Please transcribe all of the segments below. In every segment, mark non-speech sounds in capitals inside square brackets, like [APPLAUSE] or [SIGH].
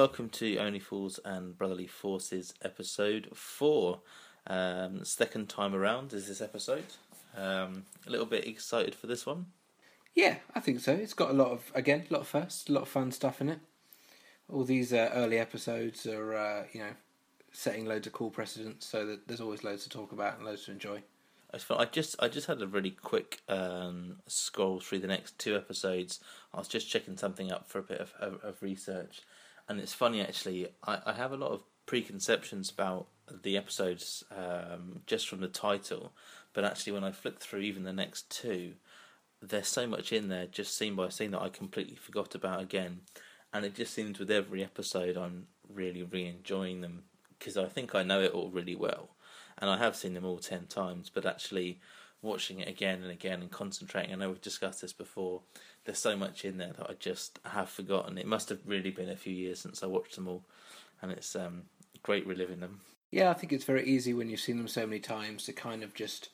Welcome to Only Fools and Brotherly Forces, episode four. Um, second time around is this episode. Um, a little bit excited for this one. Yeah, I think so. It's got a lot of again, a lot of firsts, a lot of fun stuff in it. All these uh, early episodes are, uh, you know, setting loads of cool precedents, so that there's always loads to talk about and loads to enjoy. I just, I just, I just had a really quick um, scroll through the next two episodes. I was just checking something up for a bit of, of, of research, and it's funny actually. I, I have a lot of preconceptions about the episodes um, just from the title, but actually when I flick through even the next two, there's so much in there just scene by scene that I completely forgot about again, and it just seems with every episode I'm really really enjoying them because I think I know it all really well and I have seen them all ten times, but actually watching it again and again and concentrating. I know we've discussed this before. There's so much in there that I just have forgotten. It must have really been a few years since I watched them all, and it's um, great reliving them. Yeah, I think it's very easy when you've seen them so many times to kind of just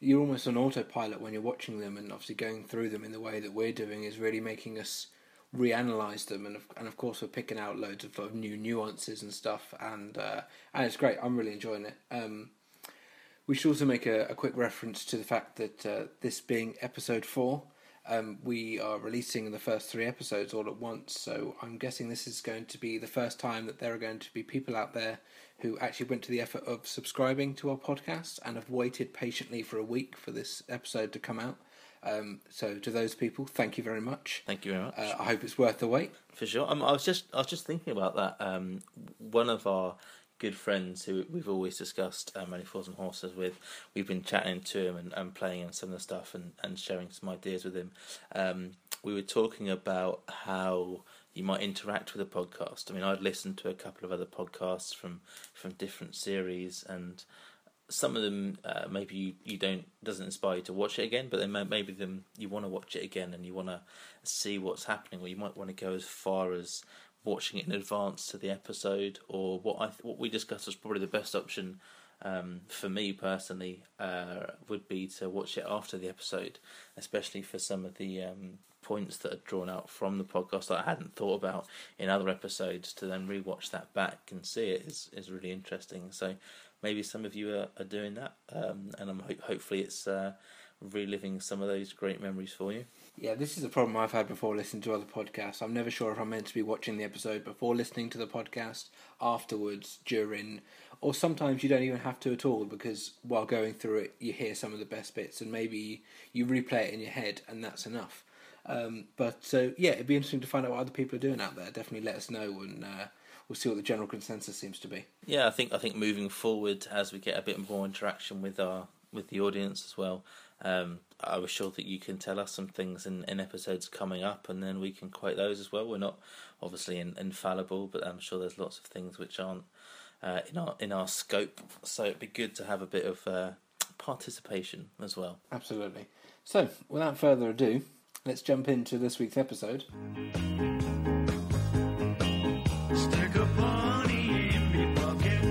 you're almost on autopilot when you're watching them, and obviously going through them in the way that we're doing is really making us reanalyze them, and of, and of course we're picking out loads of, of new nuances and stuff, and uh, and it's great. I'm really enjoying it. Um, we should also make a, a quick reference to the fact that uh, this being episode four, um, we are releasing the first three episodes all at once. So I'm guessing this is going to be the first time that there are going to be people out there who actually went to the effort of subscribing to our podcast and have waited patiently for a week for this episode to come out. Um, so to those people, thank you very much. Thank you very much. Uh, I hope it's worth the wait. For sure. Um, I was just I was just thinking about that. Um, one of our good friends who we've always discussed um, Only Fools and Horses with. We've been chatting to him and, and playing on some of the stuff and, and sharing some ideas with him. Um, we were talking about how you might interact with a podcast. I mean, I'd listened to a couple of other podcasts from from different series, and some of them uh, maybe you, you don't doesn't inspire you to watch it again, but then maybe them you want to watch it again and you want to see what's happening, or you might want to go as far as watching it in advance to the episode, or what I what we discussed was probably the best option um, for me personally uh, would be to watch it after the episode, especially for some of the um, points that are drawn out from the podcast that I hadn't thought about in other episodes. To then rewatch that back and see it is is really interesting. So maybe some of you are, are doing that, um, and I'm ho- hopefully it's uh, reliving some of those great memories for you. Yeah, this is a problem I've had before listening to other podcasts. I'm never sure if I'm meant to be watching the episode before listening to the podcast, afterwards, during, or sometimes you don't even have to at all because while going through it, you hear some of the best bits and maybe you replay it in your head and that's enough. Um, but so, yeah, it'd be interesting to find out what other people are doing out there. Definitely let us know and uh, we'll see what the general consensus seems to be. Yeah, I think I think moving forward as we get a bit more interaction with our with the audience as well, um, I was sure that you can tell us some things in, in episodes coming up, and then we can quote those as well. We're not obviously in, infallible, but I'm sure there's lots of things which aren't uh, in our in our scope. So it'd be good to have a bit of uh, participation as well. Absolutely. So, without further ado, let's jump into this week's episode. Stick a bunny in me pocket.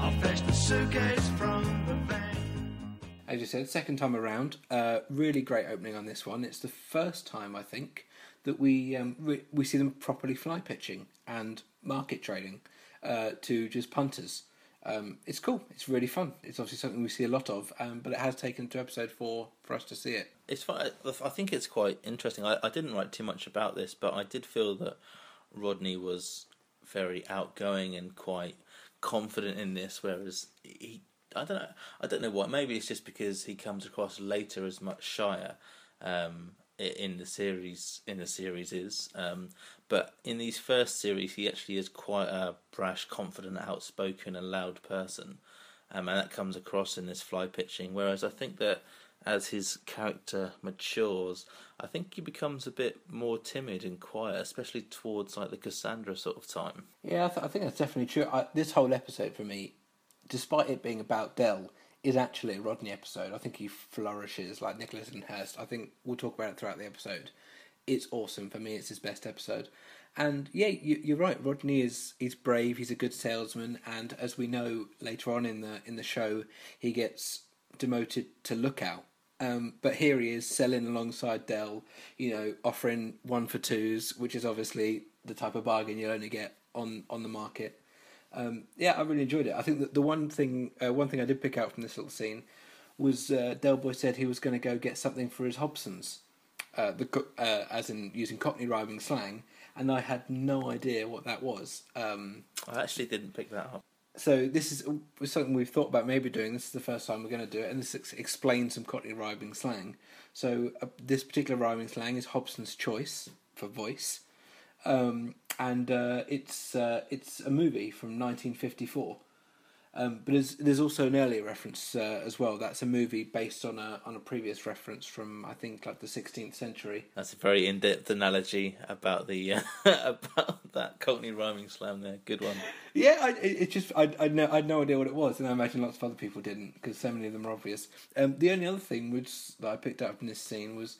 I'll fetch the suitcase from the van. As you said, second time around. Uh, really great opening on this one. It's the first time I think that we um, we, we see them properly fly pitching and market trading uh, to just punters. Um, it's cool. It's really fun. It's obviously something we see a lot of, um, but it has taken to episode four for us to see it. It's. I think it's quite interesting. I, I didn't write too much about this, but I did feel that Rodney was very outgoing and quite confident in this, whereas he. I don't know. I don't know what. Maybe it's just because he comes across later as much shyer um, in the series. In the series is, um, but in these first series, he actually is quite a brash, confident, outspoken, and loud person, um, and that comes across in this fly pitching. Whereas I think that as his character matures, I think he becomes a bit more timid and quiet, especially towards like the Cassandra sort of time. Yeah, I, th- I think that's definitely true. I, this whole episode for me, despite it being about Dell, is actually a Rodney episode. I think he flourishes like Nicholas Lyndhurst. I think we'll talk about it throughout the episode. It's awesome for me. It's his best episode, and yeah, you, you're right. Rodney is he's brave. He's a good salesman, and as we know later on in the in the show, he gets demoted to lookout. Um, but here he is selling alongside Dell, you know, offering one for twos, which is obviously the type of bargain you'll only get on on the market. Um, yeah, I really enjoyed it. I think that the one thing uh, one thing I did pick out from this little scene was uh, Del Boy said he was going to go get something for his Hobsons, uh, the co- uh, as in using Cockney rhyming slang, and I had no idea what that was. Um, I actually didn't pick that up. so this is something we've thought about maybe doing. This is the first time we're going to do it, and this ex- explains some Cockney rhyming slang. So uh, this particular rhyming slang is Hobson's choice for voice, um, and uh, it's uh, it's a movie from 1954. Um, but there's, there's also an earlier reference uh, as well. That's a movie based on a on a previous reference from I think like the 16th century. That's a very in-depth analogy about the uh, [LAUGHS] about that Cockney rhyming slam there. Good one. Yeah, I, it, just I I no I had no idea what it was, and I imagine lots of other people didn't because so many of them are obvious. Um, the only other thing which that I picked up from this scene was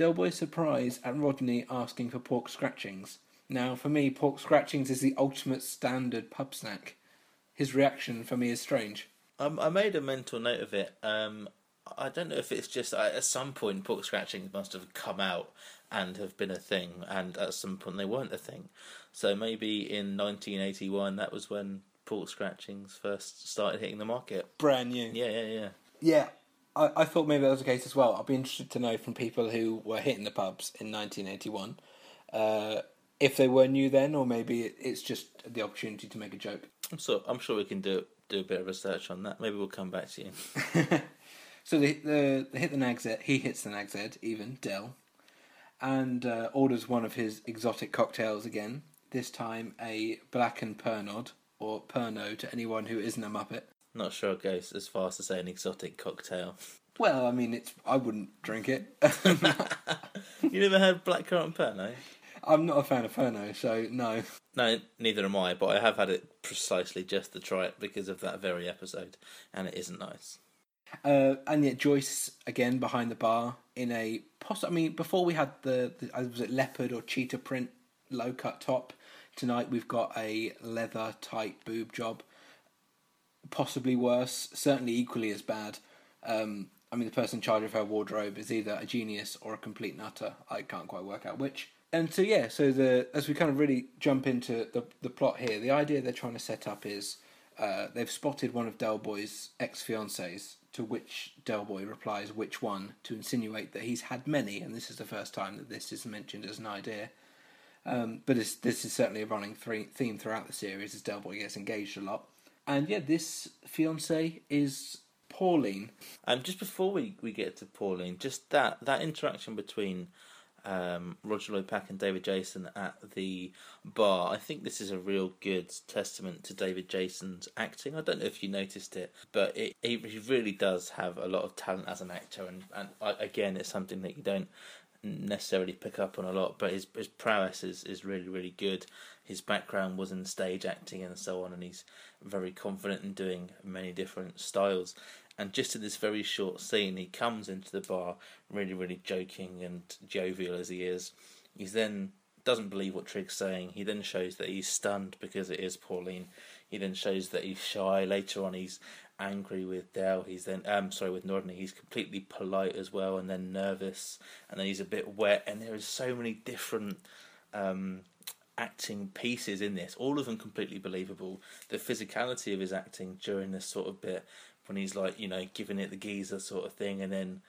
Del Boy's surprise at Rodney asking for pork scratchings. Now, for me, pork scratchings is the ultimate standard pub snack. His reaction for me is strange. Um, I made a mental note of it. Um, I don't know if it's just at some point pork scratchings must have come out and have been a thing, and at some point they weren't a thing. So maybe in 1981 that was when pork scratchings first started hitting the market. Brand new. Yeah, yeah, yeah. Yeah, I, I thought maybe that was the case as well. I'd be interested to know from people who were hitting the pubs in 1981 uh, if they were new then, or maybe it, it's just the opportunity to make a joke. I'm so I'm sure we can do do a bit of research on that. Maybe we'll come back to you. [LAUGHS] So they, the, they hit the nag's head. He hits the nag's head, even Dell, and uh, orders one of his exotic cocktails again. This time a blackened Pernod or Pernod to anyone who isn't a Muppet. Not sure it goes as far as to say an exotic cocktail. Well, I mean, it's I wouldn't drink it. [LAUGHS] [LAUGHS] you never had blackcurrant Pernod? I'm not a fan of Pernod, so no. No, neither am I. But I have had it precisely just to try it because of that very episode, and it isn't nice. Uh, and yet Joyce again behind the bar in a poss. I mean, before we had the, the uh, was it leopard or cheetah print low cut top. Tonight we've got a leather tight boob job. Possibly worse, certainly equally as bad. Um, I mean, the person in charge of her wardrobe is either a genius or a complete nutter. I can't quite work out which. And so yeah, so the as we kind of really jump into the the plot here, the idea they're trying to set up is uh, they've spotted one of Del Boy's ex fiancées, to which Del Boy replies, "Which one?" to insinuate that he's had many, and this is the first time that this is mentioned as an idea. Um, but this is certainly a running theme throughout the series, as Del Boy gets engaged a lot. And yeah, this fiancée is Pauline. Um, just before we, we get to Pauline, just that that interaction between um, Roger Lloyd Pack and David Jason at the bar, I think this is a real good testament to David Jason's acting. I don't know if you noticed it, but it, he he really does have a lot of talent as an actor, and and I, again, it's something that you don't necessarily pick up on a lot, but his his prowess is, is really really good. His background was in stage acting and so on, and he's very confident in doing many different styles. And just in this very short scene, he comes into the bar really really joking and jovial as he is. He then doesn't believe what Trig's saying. He then shows that he's stunned because it is Pauline. He then shows that he's shy. Later on, he's angry with Dell. He's then um sorry with Nordney. He's completely polite as well, and then nervous, and then he's a bit wet. And there is so many different um acting pieces in this. All of them completely believable. The physicality of his acting during this sort of bit when he's like you know giving it the geezer sort of thing, and then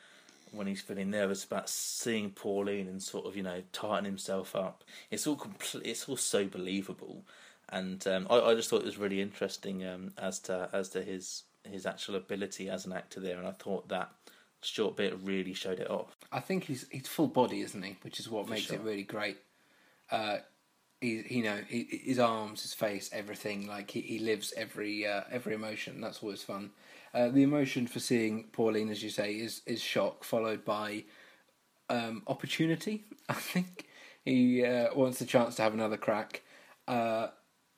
when he's feeling nervous about seeing Pauline and sort of you know tighten himself up. It's all complete. It's all so believable, and um, I, I just thought it was really interesting um, as to as to his his actual ability as an actor there, and I thought that short bit really showed it off. I think he's he's full body, isn't he? Which is what makes sure. it really great. Uh, he, you know, he, his arms, his face, everything. Like he, he lives every uh, every emotion. That's always fun. Uh, the emotion for seeing Pauline, as you say, is is shock, followed by um, opportunity. [LAUGHS] I think he uh, wants the chance to have another crack. Uh,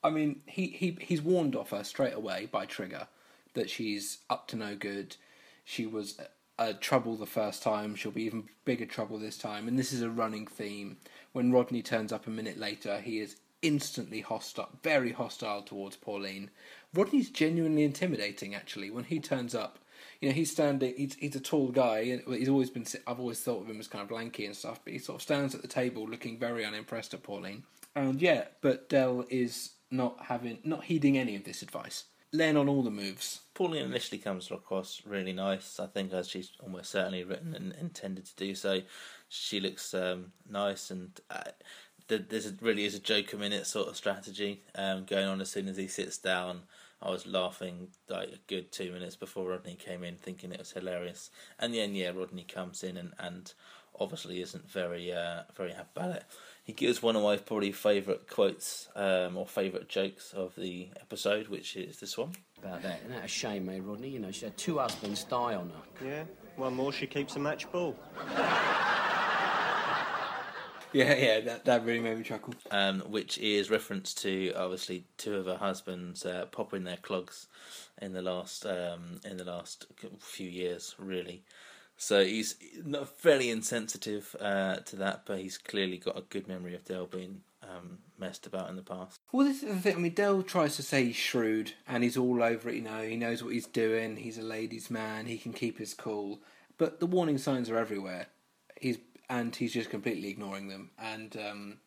I mean, he, he he's warned off her straight away by Trigger that she's up to no good. She was uh, trouble the first time. She'll be even bigger trouble this time. And this is a running theme. When Rodney turns up a minute later, he is instantly hostile, very hostile towards Pauline. Rodney's genuinely intimidating, actually. When he turns up, you know, he's standing. He's he's a tall guy, he's always been. I've always thought of him as kind of lanky and stuff, but he sort of stands at the table, looking very unimpressed at Pauline. And yeah, but Dell is not having, not heeding any of this advice. Laying on all the moves. Pauline initially comes across really nice. I think as she's almost certainly written and intended to do so, she looks um, nice and uh, there's a, really is a joke a minute sort of strategy um, going on as soon as he sits down. I was laughing like a good two minutes before Rodney came in, thinking it was hilarious. And then yeah, Rodney comes in and, and obviously isn't very uh, very happy about it. He gives one of my probably favourite quotes um, or favourite jokes of the episode, which is this one. About that, isn't that a shame, eh, Rodney? You know, she had two husbands die on her. Yeah, one more, she keeps a match ball. [LAUGHS] [LAUGHS] Yeah, yeah, that that really made me chuckle. um, which is reference to obviously two of her husbands uh, popping their clogs in the last um, in the last few years, really. So he's not fairly insensitive uh, to that, but he's clearly got a good memory of Dell being um, messed about in the past. Well, this is the thing. I mean, Dell tries to say he's shrewd and he's all over it. You know, he knows what he's doing. He's a ladies' man. He can keep his cool. But the warning signs are everywhere. He's and he's just completely ignoring them. And um,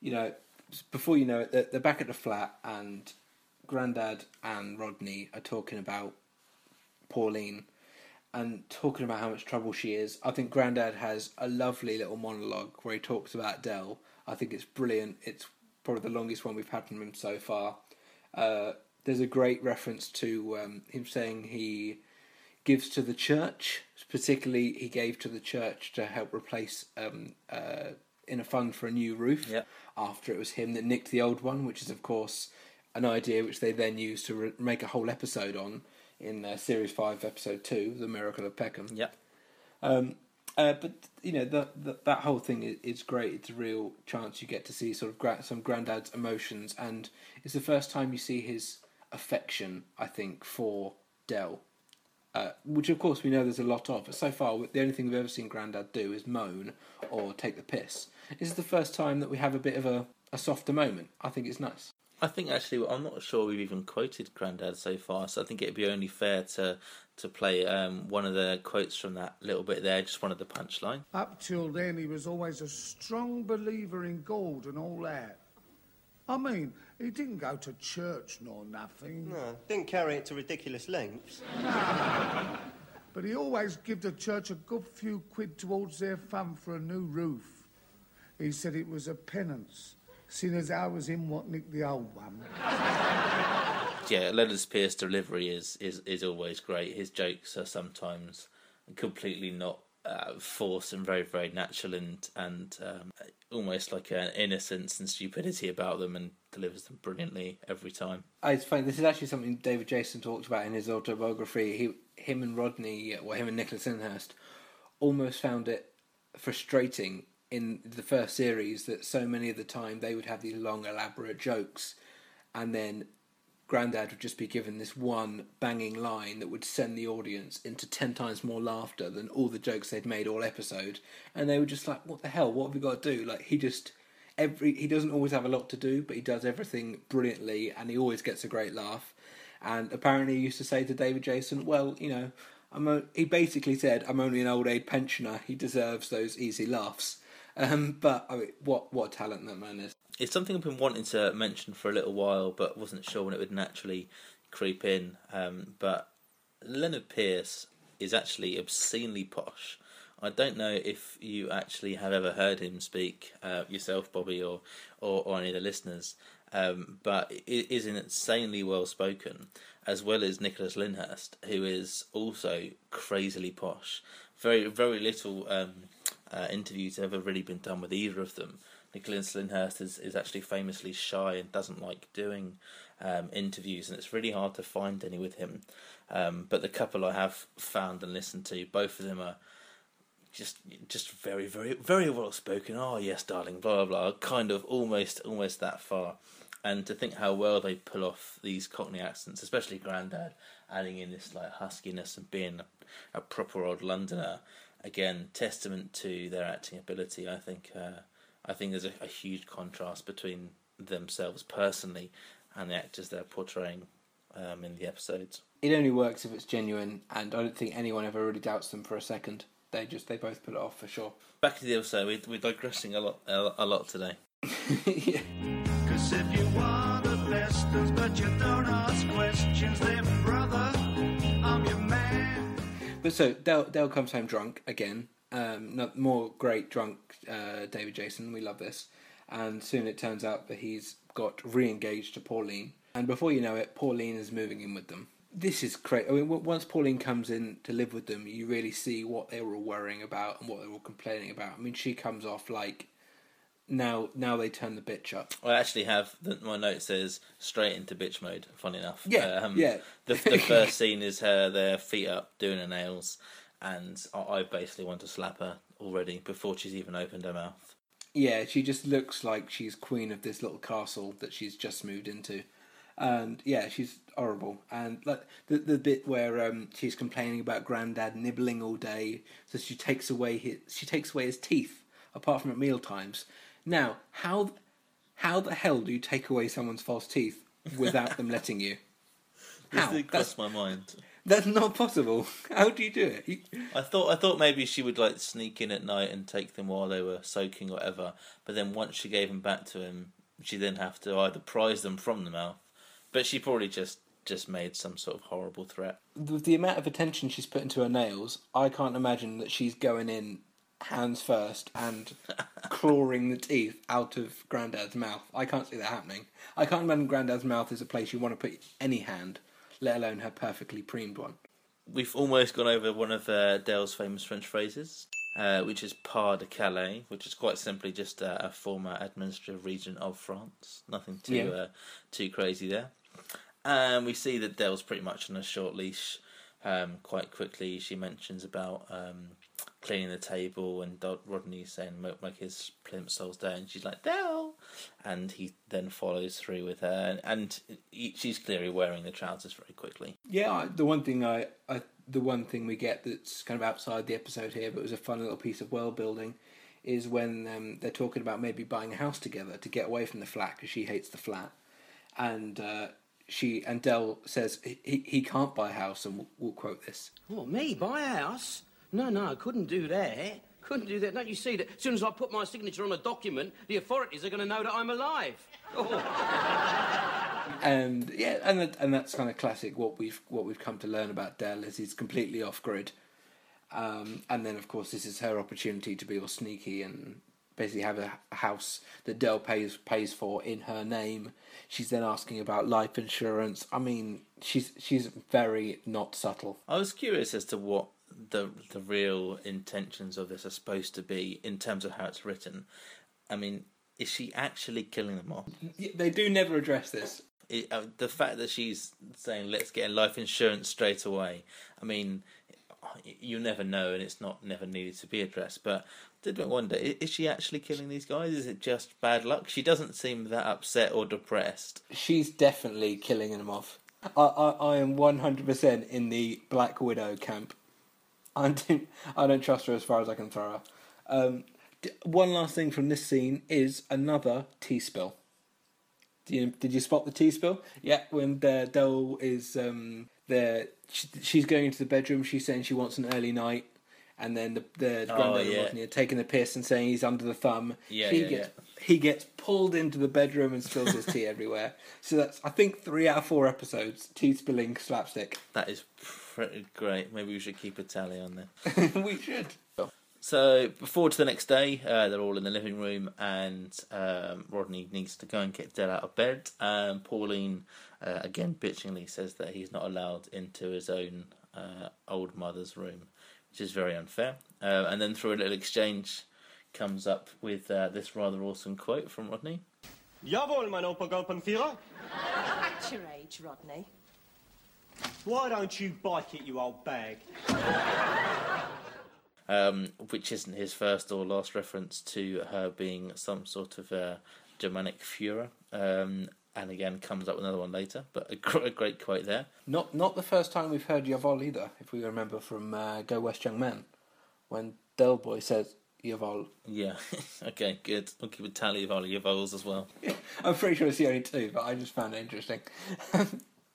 you know, before you know it, they're, they're back at the flat, and Grandad and Rodney are talking about Pauline and talking about how much trouble she is. I think Grandad has a lovely little monologue where he talks about Dell. I think it's brilliant. It's probably the longest one we've had from him so far. Uh, there's a great reference to um, him saying he gives to the church. Particularly, he gave to the church to help replace um, uh, in a fund for a new roof. After it was him that nicked the old one, which is of course an idea which they then used to re- make a whole episode on in uh, series five, episode two, "The Miracle of Peckham." Yep. Um, uh, but you know the, the, that whole thing is, is great. It's a real chance you get to see sort of gra- some granddad's emotions, and it's the first time you see his affection. I think for Dell, uh, which of course we know there's a lot of. But so far, the only thing we've ever seen Grandad do is moan or take the piss. This is the first time that we have a bit of a, a softer moment. I think it's nice. I think actually, I'm not sure we've even quoted Grandad so far, so I think it'd be only fair to to play um, one of the quotes from that little bit there, just one of the punchline. Up till then, he was always a strong believer in gold and all that. I mean, he didn't go to church nor nothing, No, didn't carry it to ridiculous lengths. [LAUGHS] but he always give the church a good few quid towards their fund for a new roof. He said it was a penance, seeing as I was in what nicked the old one. [LAUGHS] Yeah, Lennard Pearce delivery is, is is always great. His jokes are sometimes completely not uh, forced and very very natural and and um, almost like an innocence and stupidity about them, and delivers them brilliantly every time. Oh, It's funny. This is actually something David Jason talked about in his autobiography. He, him and Rodney, or him and Nicholas Lyndhurst, almost found it frustrating in the first series that so many of the time they would have these long, elaborate jokes, and then Grandad would just be given this one banging line that would send the audience into ten times more laughter than all the jokes they'd made all episode, and they were just like, "What the hell? What have we got to do?" Like he just every he doesn't always have a lot to do, but he does everything brilliantly, and he always gets a great laugh. And apparently, he used to say to David Jason, "Well, you know, I'm a, he basically said I'm only an old age pensioner. He deserves those easy laughs." Um, but I mean, what what talent that man is. It's something I've been wanting to mention for a little while, but wasn't sure when it would naturally creep in. Um, but Lennard Pearce is actually obscenely posh. I don't know if you actually have ever heard him speak uh, yourself, Bobby, or, or or any of the listeners. Um, but it is insanely well spoken, as well as Nicholas Lyndhurst, who is also crazily posh. Very very little um, uh, interviews have ever really been done with either of them. Nicholas Lyndhurst is, is actually famously shy and doesn't like doing um, interviews, and it's really hard to find any with him. Um, but the couple I have found and listened to, both of them are just just very very very well spoken. Oh yes, darling, blah blah blah. Kind of almost almost that far. And to think how well they pull off these Cockney accents, especially Grandad, adding in this like huskiness and being a, a proper old Londoner, again testament to their acting ability. I think uh, I think there's a, a huge contrast between themselves personally and the actors they're portraying um, in the episodes. It only works if it's genuine, and I don't think anyone ever really doubts them for a second. They just they both put it off for sure. Back to the episode, we, we're digressing a lot, a, a lot today. [LAUGHS] yeah. Cause if you are the best, but you don't ask questions, then brother, I'm your man. But so Dell Dell comes home drunk again. Um, not more great drunk uh, David Jason. We love this. And soon it turns out that he's got re-engaged to Pauline. And before you know it, Pauline is moving in with them. This is crazy. I mean, w- once Pauline comes in to live with them, you really see what they were all worrying about and what they were all complaining about. I mean, she comes off like now. Now they turn the bitch up. I actually have the, my note says straight into bitch mode. Funny enough, Yeah, Um, yeah. The, the [LAUGHS] first scene is her their feet up doing her nails, and I, I basically want to slap her already before she's even opened her mouth. Yeah, she just looks like she's queen of this little castle that she's just moved into, and yeah, she's horrible. And like the the bit where um, she's complaining about Grandad nibbling all day, so she takes away his she takes away his teeth apart from at meal times. Now, how how the hell do you take away someone's false teeth without them letting you? [LAUGHS] This How? That's, my mind. That's not possible. [LAUGHS] How do you do it? You, I thought I thought maybe she would like sneak in at night and take them while they were soaking or whatever. But then once she gave them back to him, she then have to either prize them from the mouth. But she probably just just made some sort of horrible threat. with the amount of attention she's put into her nails, I can't imagine that she's going in hands first and [LAUGHS] clawing the teeth out of Grandad's mouth. I can't see that happening. I can't imagine Grandad's mouth is a place you want to put any hand, let alone her perfectly preamed one. We've almost gone over one of uh, Dale's famous French phrases, uh, which is "Pas de Calais," which is quite simply just uh, a former administrative region of France. Nothing too Yeah. uh, too crazy there. And we see that Dale's pretty much on a short leash. Um, quite quickly, she mentions about um, cleaning the table, and Dod- Rodney saying "Milk make his plimp soles down." And she's like Dell, and he then follows through with her, and, and he, she's clearly wearing the trousers very quickly. Yeah, I- the one thing I, I, the one thing we get that's kind of outside the episode here, but was a fun little piece of world building, is when um, they're talking about maybe buying a house together to get away from the flat because she hates the flat, and uh, she and Dell says he he- he can't buy a house, and we'll, we'll quote this. Well, me? Buy a house? No, no, I couldn't do that. Couldn't do that. Don't you see that as soon as I put my signature on a document, the authorities are going to know that I'm alive? [LAUGHS] and yeah, and that- and that's kind of classic. What we've what we've come to learn about Dell is he's completely off grid, um, and then of course this is her opportunity to be all sneaky and basically have a, a house that Dell pays pays for in her name. She's then asking about life insurance. I mean, she's she's very not subtle. I was curious as to what the the real intentions of this are supposed to be in terms of how it's written. I mean, is she actually killing them off? They do never address this. It, uh, the fact that she's saying let's get life insurance straight away. I mean, you never know, and it's not never needed to be addressed. But I did wonder is she actually killing these guys? Is it just bad luck? She doesn't seem that upset or depressed. She's definitely killing them off. I, I, I am one hundred percent in the Black Widow camp. I don't, I don't trust her as far as I can throw her. Um, d- one last thing from this scene is another tea spill. Did you, did you spot the tea spill? Yeah, when uh, Dell is um, there, she, she's going into the bedroom. She's saying she wants an early night, and then the the Oh, granddad yeah. Rodney taking the piss and saying he's under the thumb. Yeah, he yeah, gets he gets pulled into the bedroom and spills his tea [LAUGHS] everywhere. So that's I think three out of four episodes tea spilling slapstick. That is pretty great. Maybe we should keep a tally on that. [LAUGHS] we should. So before to the next day, uh, they're all in the living room, and um, Rodney needs to go and get Dell out of bed. Um, Pauline, uh, again bitchingly, says that he's not allowed into his own uh, old mother's room, which is very unfair. Uh, and then through a little exchange, comes up with uh, this rather awesome quote from Rodney. Jawohl, mein Obergruppenführer. At your age, Rodney. Why don't you bike it, you old bag? um, which isn't his first or last reference to her being some sort of uh, Germanic Führer. Um, and again, comes up with another one later, but a, gr- a great quote there. Not not the first time we've heard Jawohl either. If we remember from uh, Go West Young Men, when Del Boy says Jawohl. Yeah, [LAUGHS] okay, good. We'll keep a tally of all your vowels as well. [LAUGHS] I'm pretty sure it's the only two, but I just found it interesting. [LAUGHS]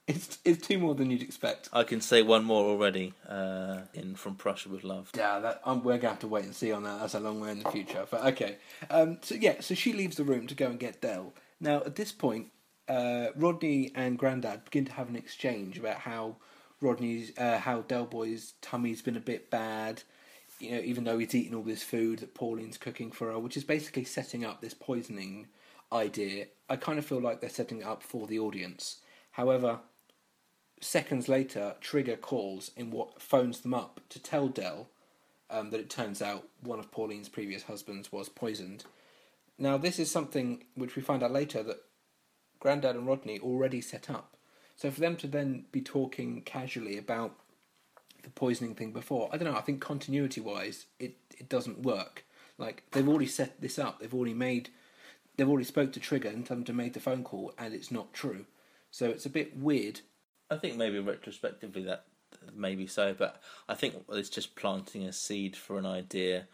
It's it's two more than you'd expect. I can say one more already. Uh, in from Prussia with love. Yeah, that um, we're gonna have to wait and see on that. That's a long way in the future. But okay. Um, so yeah, so she leaves the room to go and get Dell. Now at this point, uh, Rodney and Grandad begin to have an exchange about how Rodney's, uh, how Del Boy's tummy's been a bit bad. You know, even though he's eaten all this food that Pauline's cooking for her, which is basically setting up this poisoning idea. I kind of feel like they're setting it up for the audience. However, seconds later, Trigger calls in what phones them up to tell Dell um, that it turns out one of Pauline's previous husbands was poisoned. Now, this is something which we find out later that Grandad and Rodney already set up. So for them to then be talking casually about the poisoning thing before, I don't know. I think continuity wise, it it doesn't work. Like they've already set this up. They've already made. They've already spoke to Trigger and told him to make the phone call, and it's not true. So it's a bit weird. I think maybe retrospectively that maybe so, but I think it's just planting a seed for an idea.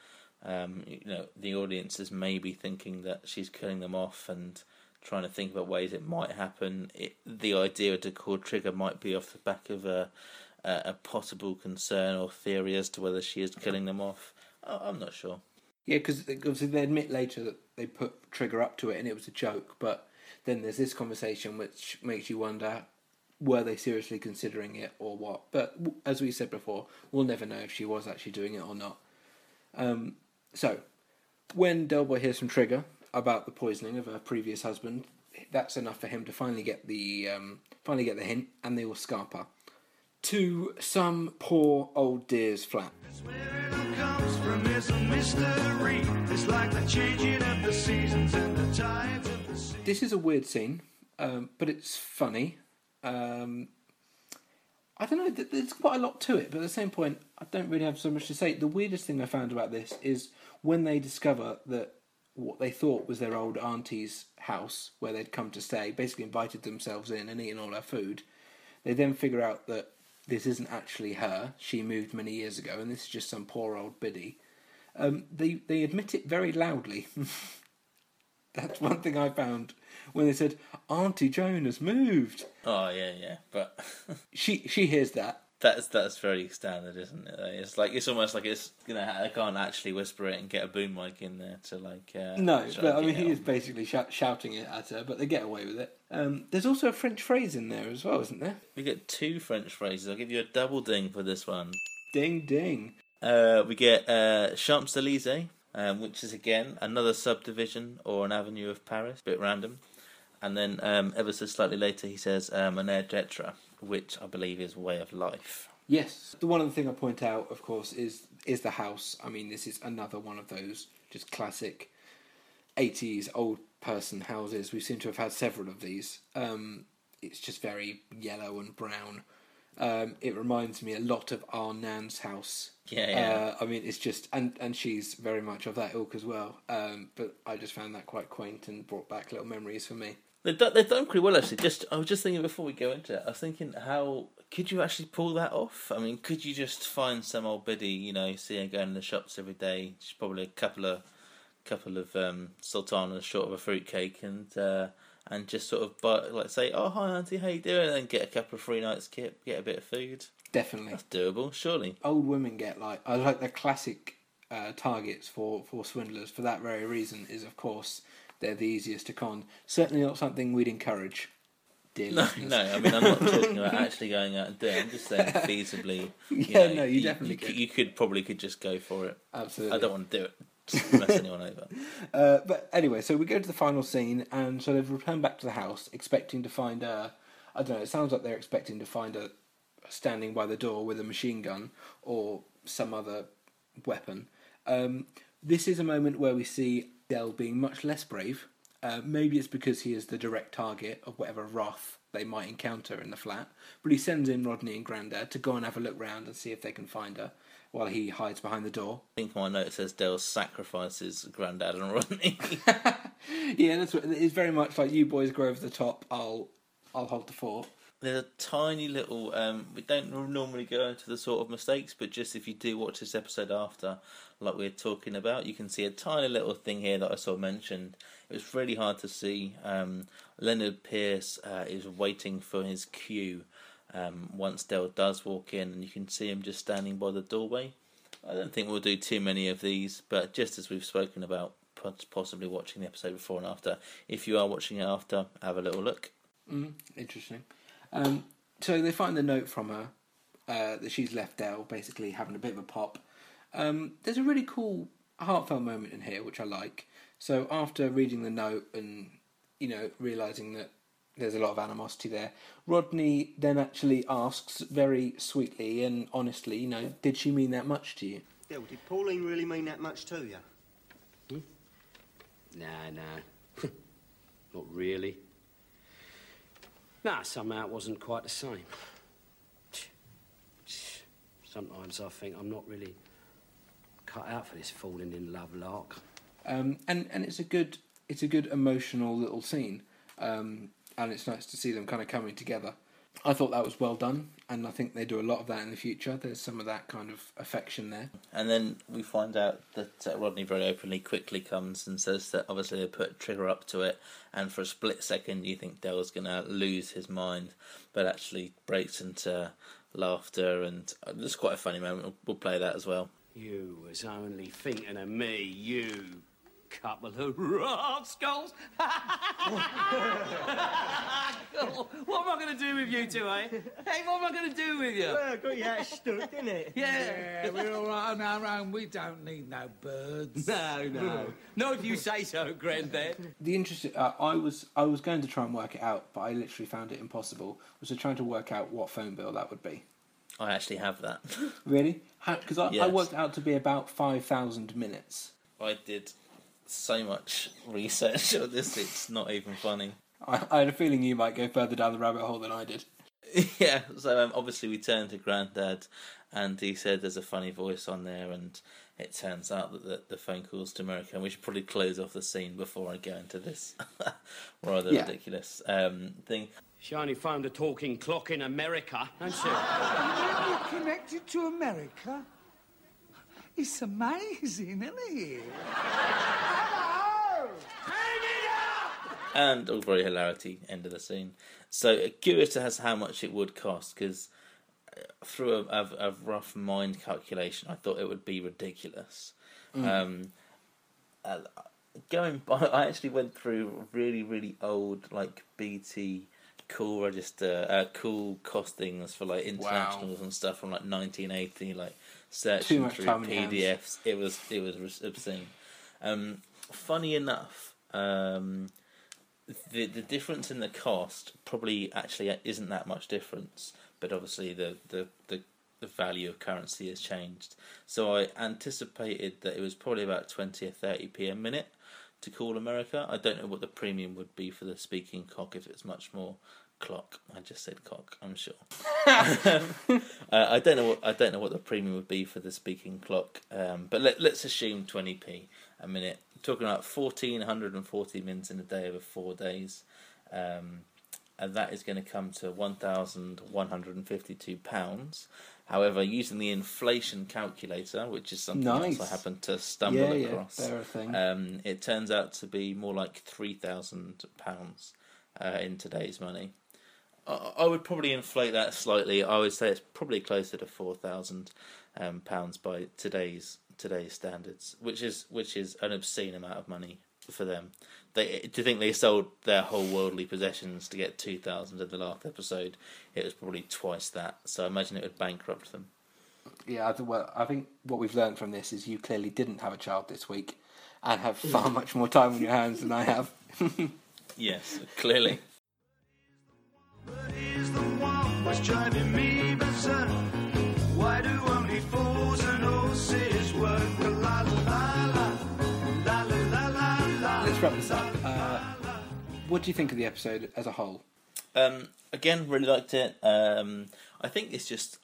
Um, you know, the audience is maybe thinking that she's killing them off and trying to think about ways it might happen. It, the idea to call trigger might be off the back of a, a possible concern or theory as to whether she is killing them off. I- I'm not sure. Yeah, because obviously they admit later that they put Trigger up to it and it was a joke, but then there's this conversation which makes you wonder were they seriously considering it or what? But as we said before, we'll never know if she was actually doing it or not. Um, so, when Delboy hears from Trigger about the poisoning of her previous husband, that's enough for him to finally get the um, finally get the hint, and they will scarper to some poor old deer's flat. Where it all comes from is a mystery. It's like the changing of the seasons and the tides of the sea. This is a weird scene, um, but it's funny. Um, I don't know. There's quite a lot to it, but at the same point, I don't really have so much to say. The weirdest thing I found about this is when they discover that what they thought was their old auntie's house, where they'd come to stay, basically invited themselves in and eaten all her food. They then figure out that this isn't actually her. She moved many years ago, and this is just some poor old biddy. Um, they they admit it very loudly. [LAUGHS] [LAUGHS] That's one thing I found when they said Auntie Joan has moved. Oh yeah, yeah, but [LAUGHS] She she hears that. that's that's very standard, isn't it? It's like it's almost like it's you know I can't actually whisper it and get a boom mic in there to like uh, No, but I mean he is basically shout, shouting it at her, but they get away with it. Um, there's also a French phrase in there as well, isn't there? We get two French phrases. I'll give you a double ding for this one. Ding ding. Uh, we get uh, Champs Elysees, um, which is again another subdivision or an avenue of Paris, a bit random. And then um, ever so slightly later, he says um, an air d'etre, which I believe is way of life. Yes. The one other thing I point out, of course, is is the house. I mean, this is another one of those just classic eighties old person houses. We seem to have had several of these. Um, it's just very yellow and brown. Um, it reminds me a lot of our Nan's house. Yeah, yeah. Uh, I mean, it's just and and she's very much of that ilk as well. Um, but I just found that quite quaint and brought back little memories for me. They've done, they've done pretty well actually. Just I was just thinking before we go into it, I was thinking how could you actually pull that off? I mean, could you just find some old biddy, you know, see her going in the shops every day? She's probably a couple of couple of um, sultanas short of a fruitcake, and uh, and just sort of buy, like say, oh hi auntie, how you doing? And then get a couple of free nights kip, get a bit of food. Definitely. That's doable, surely. old women get like I like the classic uh, targets for for swindlers for that very reason is of course they're the easiest to con. Certainly not something we'd encourage. Dear No, listeners. no. I mean, I'm not [LAUGHS] talking about actually going out and doing. it. I'm just saying feasibly. [LAUGHS] You Yeah, know, no, you definitely you, could. you could probably could just go for it. Absolutely. I don't want to do it. Mess anyone over. [LAUGHS] Uh, but anyway, so we go to the final scene, and so they've returned back to the house, expecting to find a. I don't know. It sounds like they're expecting to find a standing by the door with a machine gun or some other weapon. Um, this is a moment where we see Dell being much less brave. Uh, maybe it's because he is the direct target of whatever wrath they might encounter in the flat. But he sends in Rodney and Grandad to go and have a look round and see if they can find her, while he hides behind the door. I think my note says Dale sacrifices Grandad and Rodney. [LAUGHS] yeah, that's what, it's very much like you boys grow over the top. I'll I'll hold the fort. there's a tiny little. Um, we don't normally go into the sort of mistakes, but just if you do watch this episode after, like we are talking about, you can see a tiny little thing here that I saw mentioned. It was really hard to see. Um, Lennard Pearce uh, is waiting for his cue. Um, once Dell does walk in, and you can see him just standing by the doorway. I don't think we'll do too many of these, but just as we've spoken about, possibly watching the episode before and after. If you are watching it after, have a little look. Mm, interesting. Um, so they find the note from her uh, that she's left Dell, basically having a bit of a pop. Um, there's a really cool, heartfelt moment in here, which I like. So after reading the note and you know realizing that there's a lot of animosity there, Rodney then actually asks very sweetly and honestly, you know, did she mean that much to you? Dell, did Pauline really mean that much to you? Nah, nah. [LAUGHS] Not really. Nah, somehow it wasn't quite the same. [TSK] Sometimes I think I'm not really cut out for this falling in love lark. Um, and and it's a good it's a good emotional little scene, um, and it's nice to see them kind of coming together. I thought that was well done, and I think they do a lot of that in the future. There's some of that kind of affection there. And then we find out that uh, Rodney very openly quickly comes and says that obviously they put a Trigger up to it, and for a split second you think Dell's going to lose his mind, but actually breaks into laughter, and uh, it's quite a funny moment. We'll, we'll play that as well. You was only thinking of me, you couple of rascals. [LAUGHS] what am I going to do with you two, eh? Hey, what am I going to do with you? Well, got you out stuck, didn't it? Yeah. Yeah, we're all right on our own. We don't need no birds. No, no. Not if you say so, Granddad. The interesting, uh, I was I was going to try and work it out, but I literally found it impossible. Was to trying to work out what phone bill that would be. I actually have that. Really? Because I, I worked out to be about five thousand minutes. I did so much research on this, it's not even funny. I, I had a feeling you might go further down the rabbit hole than I did. [LAUGHS] yeah, so um, obviously we turned to Granddad, and he said there's a funny voice on there, and it turns out that the, the phone calls to America. And we should probably close off the scene before I go into this [LAUGHS] rather Yeah. ridiculous um, thing. She only found a talking clock in America, hasn't she? You're connected to America? It's amazing, isn't it? And all very hilarity end of the scene. So uh, curious as how much it would cost because through a, a, a rough mind calculation, I thought it would be ridiculous. Um, uh, going by, [LAUGHS] I actually went through really really old like BT cool register, uh, cool costings for like internationals and stuff from like 1980, like searching through time in your hands. PDFs. It was it was obscene. Um, funny enough, um, the the difference in the cost probably actually isn't that much difference, but obviously the the the, the value of currency has changed. So I anticipated that it was probably about twenty or thirty p a minute to call America. I don't know what the premium would be for the speaking cock if it's much more clock. I just said cock. I'm sure. [LAUGHS] uh, I don't know what I don't know what the premium would be for the speaking clock, um, but let, let's assume twenty p a minute. Talking about fourteen hundred and forty minutes in a day over four days, um, and that is going to come to one thousand one hundred and fifty-two pounds. However, using the inflation calculator, which is something Nice. else I happened to stumble Yeah, yeah, across, thing. um, it turns out to be more like three thousand pounds uh, in today's money. I, I would probably inflate that slightly. I would say it's probably closer to four thousand um, pounds by today's today's standards, which is which is an obscene amount of money for them. They do you think they sold their whole worldly possessions to get two thousand in the last episode? It was probably twice that. So I imagine it would bankrupt them. Yeah, I well, I think what we've learned from this is you clearly didn't have a child this week, and have mm. far much more time on your hands than I have. [LAUGHS] Yes, clearly. What do you think of the episode as a whole? Um, again, really liked it. Um, I think it's just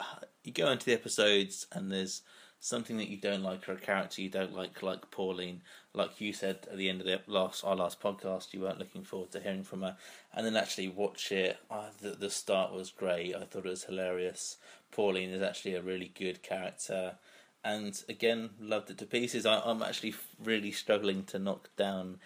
you go into the episodes and there's something that you don't like or a character you don't like, like Pauline, like you said at the end of the last our last podcast, you weren't looking forward to hearing from her, and then actually watch it. Uh, the, the start was great. I thought it was hilarious. Pauline is actually a really good character, and again, loved it to pieces. I, I'm actually really struggling to knock down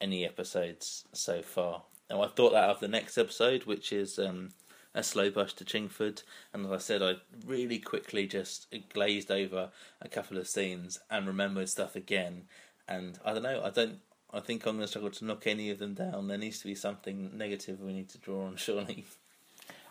any episodes so far. Now I thought that of the next episode, which is um, a slow bus to Chingford, and as I said, I really quickly just glazed over a couple of scenes and remembered stuff again. And I don't know, I don't. I think I'm going to struggle to knock any of them down. There needs to be something negative we need to draw on, [LAUGHS] surely.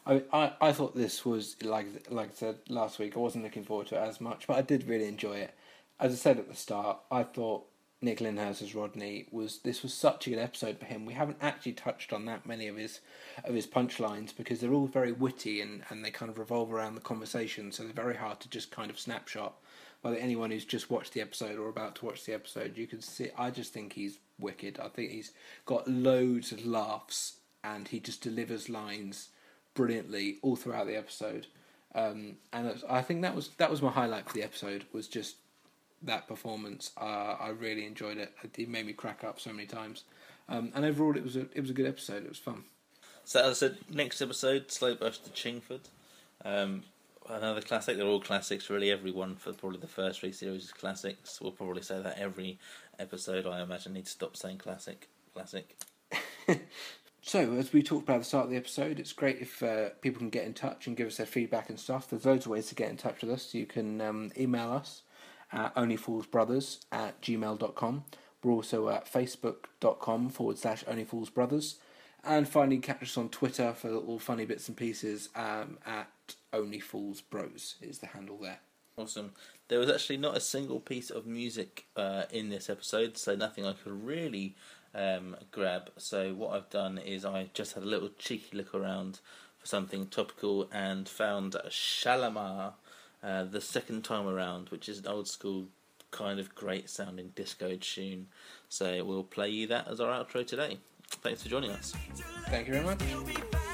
I, I, I thought this was like like I said last week. I wasn't looking forward to it as much, but I did really enjoy it. As I said at the start, I thought Nick Lyndhurst as Rodney was this was such a good episode for him. We haven't actually touched on that many of his of his punchlines because they're all very witty and, and they kind of revolve around the conversation, so they're very hard to just kind of snapshot. Whether anyone who's just watched the episode or about to watch the episode, you can see. I just think he's wicked. I think he's got loads of laughs and he just delivers lines brilliantly all throughout the episode. Um, and I think that was that was my highlight for the episode was just that performance. Uh, I really enjoyed it. It made me crack up so many times. Um, and overall, it was a it was a good episode. It was fun. So as I said, next episode, Slow Bus to Chingford. Um, another classic. They're all classics, really. Everyone for probably the first three series is classics. We'll probably say that every episode. I imagine need to stop saying classic. Classic. [LAUGHS] So, as we talked about at the start of the episode, it's great if uh, people can get in touch and give us their feedback and stuff. There's loads of ways to get in touch with us. You can um, email us at onlyfoolsbrothers at gmail.com. We're also at facebook.com forward slash onlyfoolsbrothers. And finally, catch us on Twitter for little funny bits and pieces um, at onlyfoolsbros is the handle there. Awesome. There was actually not a single piece of music uh, in this episode, so nothing I could really um, grab. So what I've done is I just had a little cheeky look around for something topical and found Shalamar uh, the second time around, which is an old school kind of great sounding disco tune. So we'll play you that as our outro today. Thanks for joining us. Thank you very much.